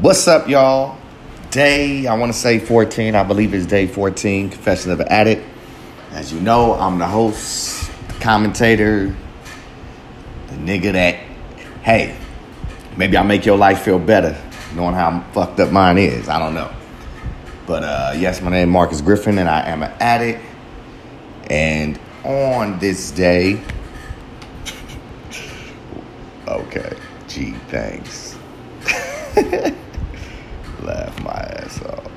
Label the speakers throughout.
Speaker 1: What's up, y'all? Day, I want to say 14. I believe it's day 14, Confession of an Addict. As you know, I'm the host, the commentator, the nigga that, hey, maybe I make your life feel better knowing how fucked up mine is. I don't know. But uh, yes, my name is Marcus Griffin, and I am an addict. And on this day, okay, gee, thanks. Laugh my ass off.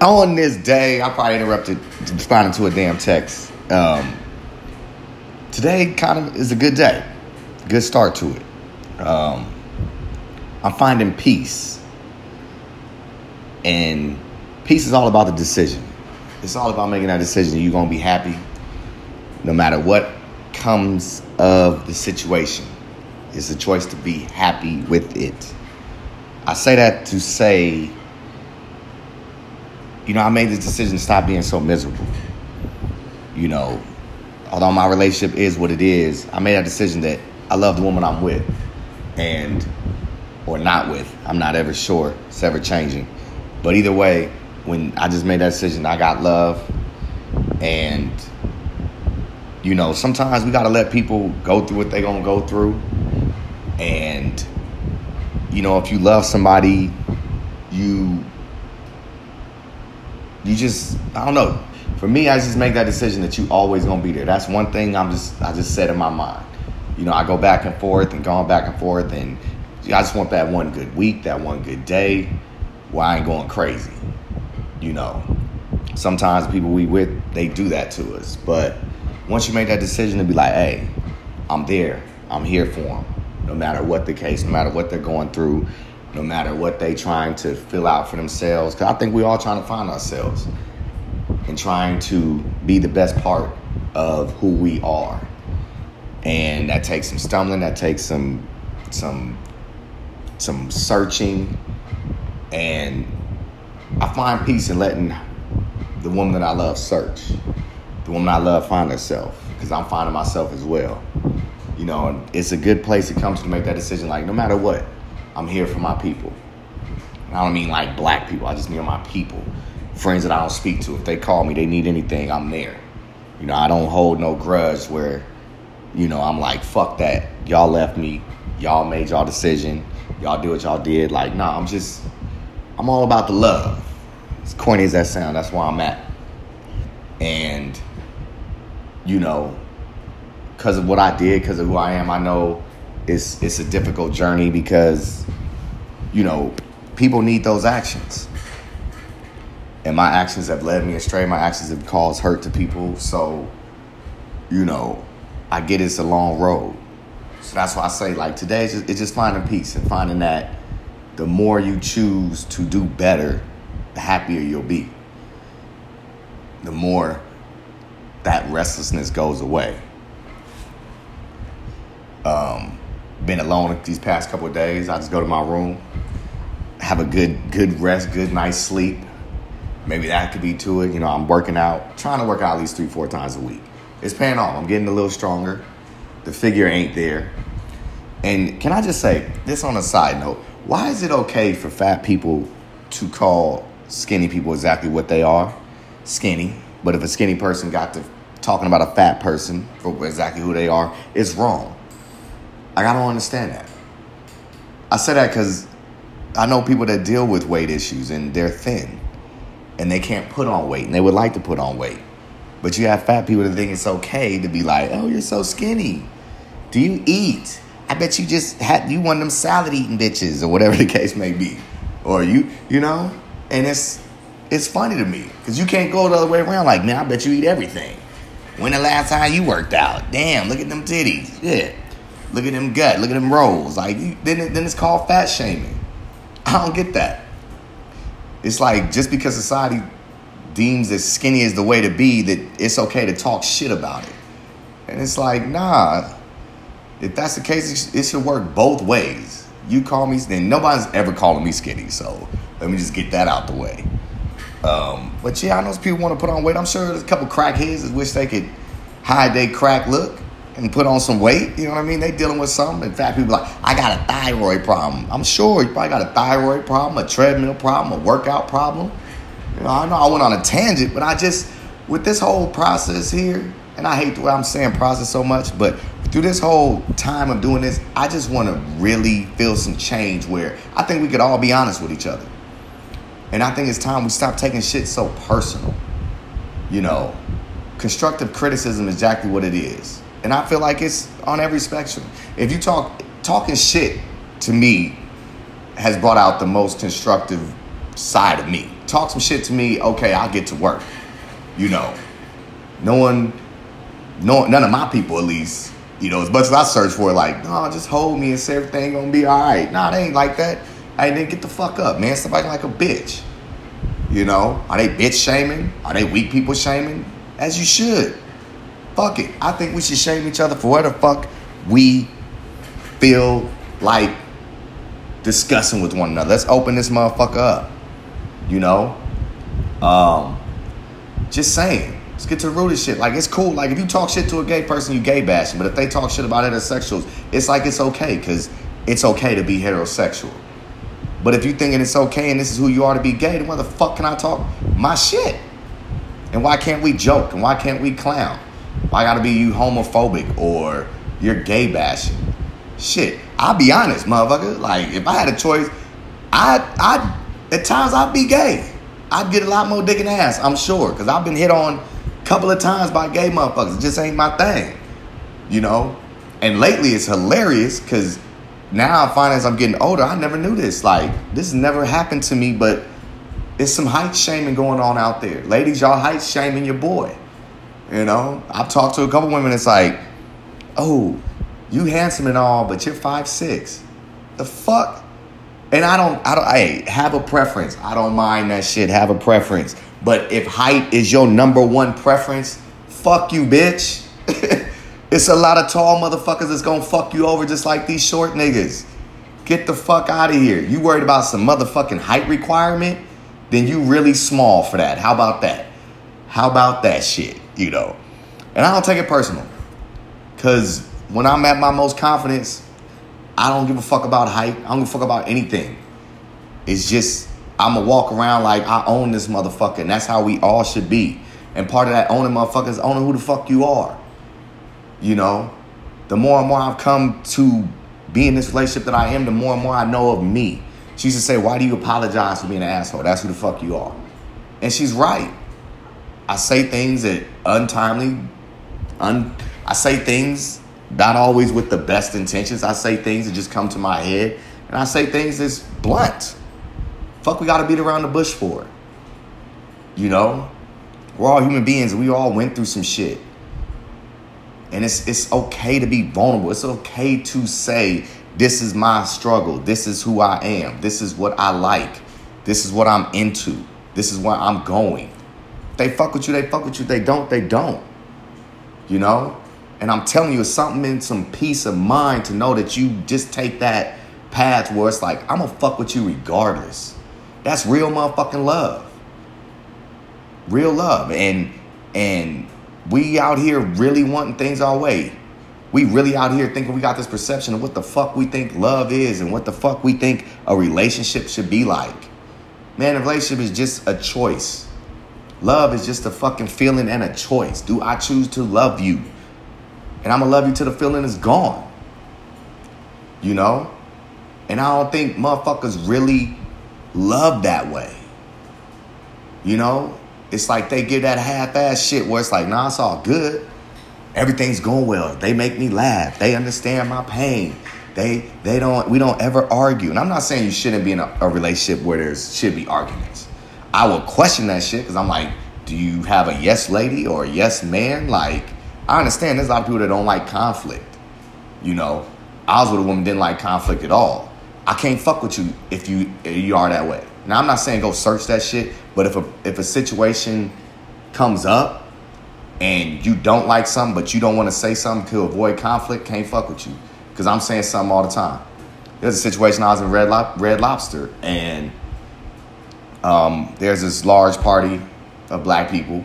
Speaker 1: On this day, I probably interrupted responding to a damn text. Um, today kind of is a good day, good start to it. Um, I'm finding peace, and peace is all about the decision. It's all about making that decision. You're gonna be happy, no matter what comes of the situation. It's a choice to be happy with it. I say that to say, you know, I made this decision to stop being so miserable. You know, although my relationship is what it is, I made that decision that I love the woman I'm with, and or not with. I'm not ever sure. It's ever changing. But either way, when I just made that decision, I got love, and you know, sometimes we gotta let people go through what they're gonna go through, and you know, if you love somebody, you you just I don't know. For me, I just make that decision that you always gonna be there. That's one thing I'm just I just said in my mind. You know, I go back and forth and going back and forth, and I just want that one good week, that one good day, where I ain't going crazy. You know, sometimes people we with they do that to us, but once you make that decision to be like, hey, I'm there, I'm here for them, no matter what the case, no matter what they're going through, no matter what they're trying to fill out for themselves. Because I think we all trying to find ourselves and trying to be the best part of who we are. And that takes some stumbling, that takes some some some searching, and I find peace in letting the woman that I love search, the woman I love find herself, because I'm finding myself as well. You know, it's a good place to come to make that decision. Like, no matter what, I'm here for my people. And I don't mean like black people. I just mean my people, friends that I don't speak to. If they call me, they need anything, I'm there. You know, I don't hold no grudge where, you know, I'm like, fuck that. Y'all left me. Y'all made y'all decision. Y'all do what y'all did. Like, nah, I'm just, I'm all about the love. As corny as that sound, that's where I'm at. And, you know, because of what I did, because of who I am, I know it's it's a difficult journey because, you know, people need those actions. And my actions have led me astray. My actions have caused hurt to people. So, you know, I get it's a long road. So that's why I say like today it's just, it's just finding peace and finding that the more you choose to do better, the happier you'll be. The more that restlessness goes away. Um, been alone these past couple of days. I just go to my room, have a good good rest, good night's sleep. Maybe that could be to it. You know, I'm working out, trying to work out at least three, four times a week. It's paying off. I'm getting a little stronger. The figure ain't there. And can I just say this on a side note? Why is it okay for fat people to call skinny people exactly what they are? Skinny. But if a skinny person got to talking about a fat person for exactly who they are, it's wrong. Like, I don't understand that. I say that because I know people that deal with weight issues and they're thin and they can't put on weight and they would like to put on weight. But you have fat people that think it's okay to be like, oh, you're so skinny. Do you eat? I bet you just had you one of them salad eating bitches or whatever the case may be. Or you, you know? And it's it's funny to me because you can't go the other way around. Like, man, I bet you eat everything. When the last time you worked out? Damn, look at them titties. Yeah. Look at them gut. Look at them rolls. Like then, it, then it's called fat shaming. I don't get that. It's like just because society deems that skinny is the way to be, that it's okay to talk shit about it. And it's like, nah. If that's the case, it should work both ways. You call me, then nobody's ever calling me skinny. So let me just get that out the way. Um, but yeah, I know people want to put on weight. I'm sure there's a couple crackheads that wish they could hide their crack look. And put on some weight. You know what I mean? They dealing with something. In fact, people like, I got a thyroid problem. I'm sure you probably got a thyroid problem, a treadmill problem, a workout problem. You know, I know I went on a tangent, but I just with this whole process here, and I hate the way I'm saying process so much, but through this whole time of doing this, I just want to really feel some change where I think we could all be honest with each other. And I think it's time we stop taking shit so personal. You know, constructive criticism is exactly what it is. And I feel like it's on every spectrum. If you talk talking shit to me has brought out the most constructive side of me. Talk some shit to me, okay, I'll get to work. You know. No one no none of my people at least, you know, as much as I search for it, like, no, just hold me and say everything gonna be alright. Nah, they ain't like that. I didn't get the fuck up, man. Somebody like a bitch. You know, are they bitch shaming? Are they weak people shaming? As you should. Fuck it. I think we should shame each other for what the fuck we feel like discussing with one another. Let's open this motherfucker up. You know? Um, just saying. Let's get to the root of shit. Like it's cool. Like if you talk shit to a gay person, you gay bashing. But if they talk shit about heterosexuals, it's like it's okay because it's okay to be heterosexual. But if you're thinking it's okay and this is who you are to be gay, then why the fuck can I talk my shit? And why can't we joke? And why can't we clown? Why gotta be you homophobic or you're gay bashing? Shit, I'll be honest, motherfucker. Like if I had a choice, I I at times I'd be gay. I'd get a lot more dick and ass, I'm sure, because I've been hit on a couple of times by gay motherfuckers. It just ain't my thing, you know. And lately it's hilarious because now I find as I'm getting older, I never knew this. Like this never happened to me, but it's some height shaming going on out there. Ladies, y'all height shaming your boy. You know, I've talked to a couple women. It's like, oh, you handsome and all, but you're five six. The fuck? And I don't, I don't. Hey, have a preference. I don't mind that shit. Have a preference. But if height is your number one preference, fuck you, bitch. It's a lot of tall motherfuckers that's gonna fuck you over just like these short niggas. Get the fuck out of here. You worried about some motherfucking height requirement? Then you really small for that. How about that? How about that shit? You know? And I don't take it personal. Cause when I'm at my most confidence, I don't give a fuck about height. I don't give a fuck about anything. It's just I'ma walk around like I own this motherfucker, and that's how we all should be. And part of that owning motherfucker is owning who the fuck you are. You know, the more and more I've come to be in this relationship that I am, the more and more I know of me. She used to say, Why do you apologize for being an asshole? That's who the fuck you are. And she's right. I say things that untimely, un, I say things not always with the best intentions. I say things that just come to my head. And I say things that's blunt. Fuck, we gotta beat around the bush for. You know? We're all human beings we all went through some shit. And it's it's okay to be vulnerable. It's okay to say, this is my struggle. This is who I am. This is what I like. This is what I'm into. This is where I'm going. They fuck with you, they fuck with you. They don't, they don't. You know? And I'm telling you, it's something in some peace of mind to know that you just take that path where it's like, I'm gonna fuck with you regardless. That's real motherfucking love. Real love. And and we out here really wanting things our way. We really out here thinking we got this perception of what the fuck we think love is and what the fuck we think a relationship should be like. Man, a relationship is just a choice. Love is just a fucking feeling and a choice. Do I choose to love you? And I'm gonna love you till the feeling is gone. You know? And I don't think motherfuckers really love that way. You know? It's like they give that half-ass shit where it's like, nah, it's all good. Everything's going well. They make me laugh. They understand my pain. They they don't we don't ever argue. And I'm not saying you shouldn't be in a, a relationship where there's should be arguments. I will question that shit because I'm like, do you have a yes lady or a yes man? Like, I understand there's a lot of people that don't like conflict. You know, I was with a woman didn't like conflict at all. I can't fuck with you if you if you are that way. Now I'm not saying go search that shit, but if a if a situation comes up and you don't like something, but you don't want to say something to avoid conflict, can't fuck with you. Because I'm saying something all the time. There's a situation I was in Red, Lob- Red Lobster, and um, there's this large party of black people.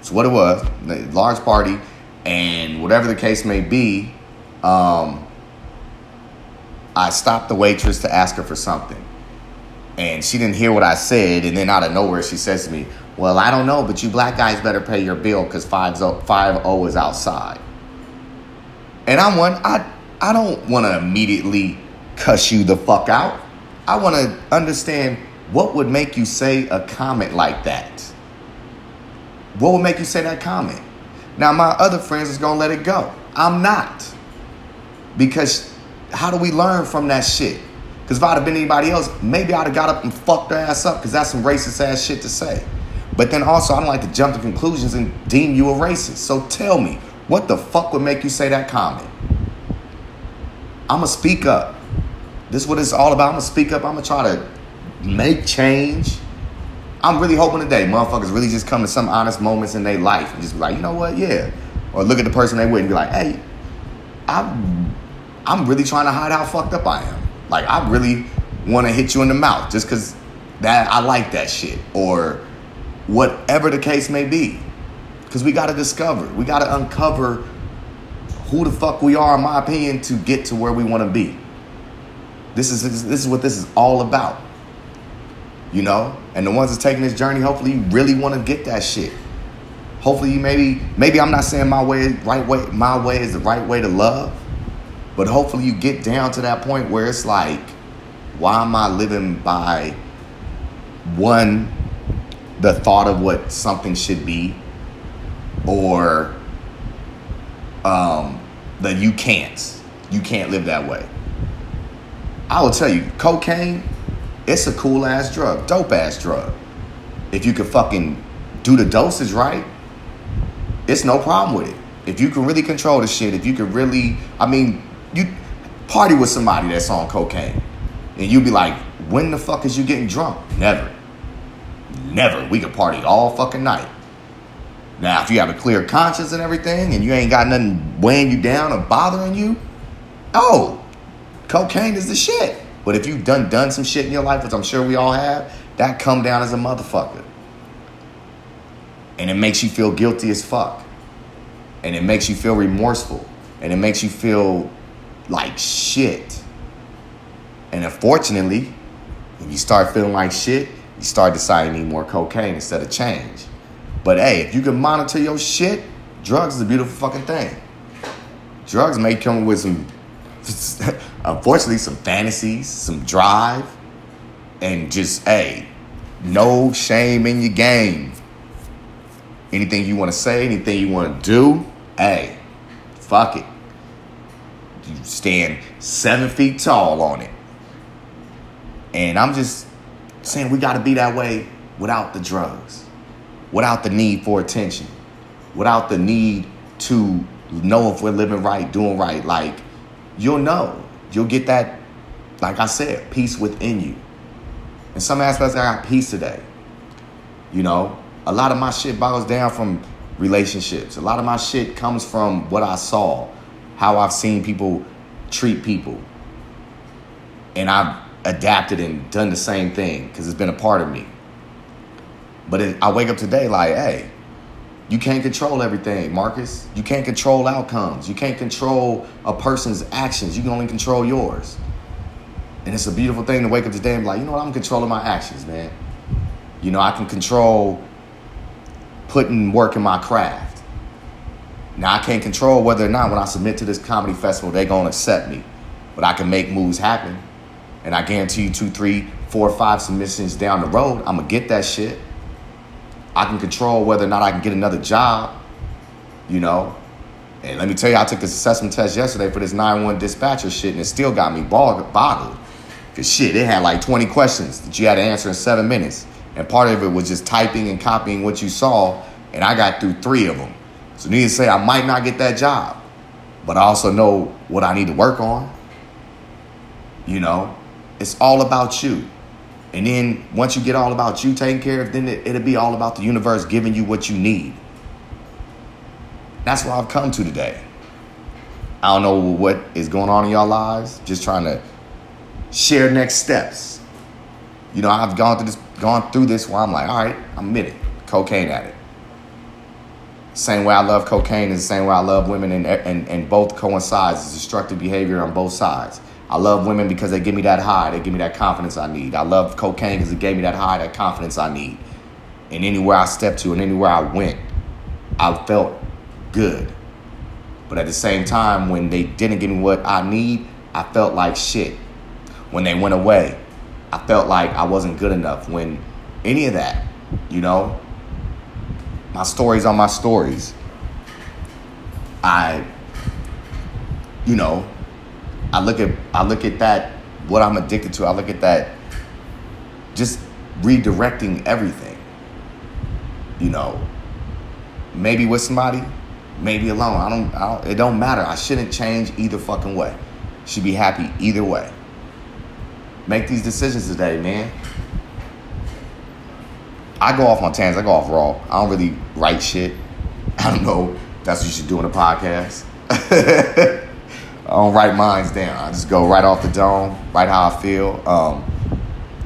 Speaker 1: It's what it was, large party, And whatever the case may be, um, I stopped the waitress to ask her for something. And she didn't hear what I said. And then out of nowhere, she says to me, Well, I don't know, but you black guys better pay your bill because 5 0 is outside. And I'm one, I, I don't want to immediately cuss you the fuck out. I want to understand what would make you say a comment like that. What would make you say that comment? Now, my other friends is to let it go. I'm not. Because how do we learn from that shit? Because if I'd have been anybody else, maybe I'd have got up and fucked their ass up because that's some racist ass shit to say. But then also, I don't like to jump to conclusions and deem you a racist. So tell me, what the fuck would make you say that comment? I'm to speak up. This is what it's all about. I'm to speak up. I'm to try to make change. I'm really hoping today motherfuckers really just come to some honest moments in their life and just be like, you know what, yeah. Or look at the person they with and be like, hey, I'm, I'm really trying to hide how fucked up I am. Like, I really want to hit you in the mouth just because that I like that shit. Or whatever the case may be. Because we got to discover, we got to uncover who the fuck we are, in my opinion, to get to where we want to be. This is this is what this is all about. You know? And the ones that's taking this journey, hopefully you really want to get that shit. Hopefully you maybe maybe I'm not saying my way right way my way is the right way to love, but hopefully you get down to that point where it's like, why am I living by one the thought of what something should be or um, that you can't. You can't live that way. I will tell you, cocaine, it's a cool ass drug, dope ass drug. If you can fucking do the dosage right, it's no problem with it. If you can really control the shit, if you can really, I mean, you party with somebody that's on cocaine, and you be like, when the fuck is you getting drunk? Never. Never. We could party all fucking night. Now, if you have a clear conscience and everything, and you ain't got nothing weighing you down or bothering you, oh, cocaine is the shit. But if you've done done some shit in your life, which I'm sure we all have, that come down as a motherfucker. And it makes you feel guilty as fuck. And it makes you feel remorseful. And it makes you feel like shit. And unfortunately, when you start feeling like shit, you start deciding you need more cocaine instead of change. But hey, if you can monitor your shit, drugs is a beautiful fucking thing. Drugs may come with some, unfortunately, some fantasies, some drive, and just, hey, no shame in your game. Anything you want to say, anything you want to do, hey, fuck it. You stand seven feet tall on it. And I'm just saying we got to be that way without the drugs without the need for attention, without the need to know if we're living right, doing right. Like, you'll know. You'll get that, like I said, peace within you. In some aspects, I got peace today. You know, a lot of my shit boils down from relationships. A lot of my shit comes from what I saw, how I've seen people treat people. And I've adapted and done the same thing because it's been a part of me. But it, I wake up today like, hey, you can't control everything, Marcus. You can't control outcomes. You can't control a person's actions. You can only control yours. And it's a beautiful thing to wake up today and be like, you know what? I'm controlling my actions, man. You know, I can control putting work in my craft. Now, I can't control whether or not when I submit to this comedy festival, they're going to accept me. But I can make moves happen. And I guarantee you, two, three, four, five submissions down the road, I'm going to get that shit. I can control whether or not I can get another job, you know. And let me tell you, I took this assessment test yesterday for this 9-1 dispatcher shit, and it still got me boggled. Because shit, it had like 20 questions that you had to answer in seven minutes. And part of it was just typing and copying what you saw, and I got through three of them. So need to say I might not get that job, but I also know what I need to work on. You know, it's all about you. And then once you get all about you taken care of, then it, it'll be all about the universe giving you what you need. That's where I've come to today. I don't know what is going on in y'all lives. Just trying to share next steps. You know, I've gone through this, gone through this where I'm like, all right, I'm in it. cocaine addict. Same way I love cocaine is the same way I love women, and, and, and both coincides. It's destructive behavior on both sides. I love women because they give me that high, they give me that confidence I need. I love cocaine because it gave me that high, that confidence I need. And anywhere I stepped to and anywhere I went, I felt good. But at the same time, when they didn't give me what I need, I felt like shit. When they went away, I felt like I wasn't good enough. When any of that, you know, my stories are my stories. I, you know, I look at I look at that what I'm addicted to. I look at that just redirecting everything. You know, maybe with somebody, maybe alone. I don't, I don't. It don't matter. I shouldn't change either fucking way. Should be happy either way. Make these decisions today, man. I go off on tangents. I go off raw. I don't really write shit. I don't know. That's what you should do in a podcast. I don't write minds down. I just go right off the dome, right how I feel. Um,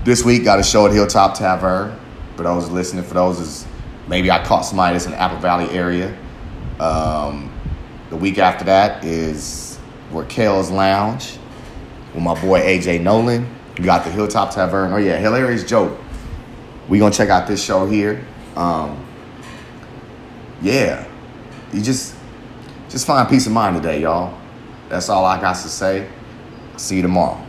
Speaker 1: this week got a show at Hilltop Tavern. For those listening, for those is maybe I caught somebody that's in the Apple Valley area. Um, the week after that is Raquel's Lounge with my boy AJ Nolan. We got the Hilltop Tavern. Oh yeah, hilarious joke. We gonna check out this show here. Um, yeah, you just just find peace of mind today, y'all. That's all I got to say. See you tomorrow.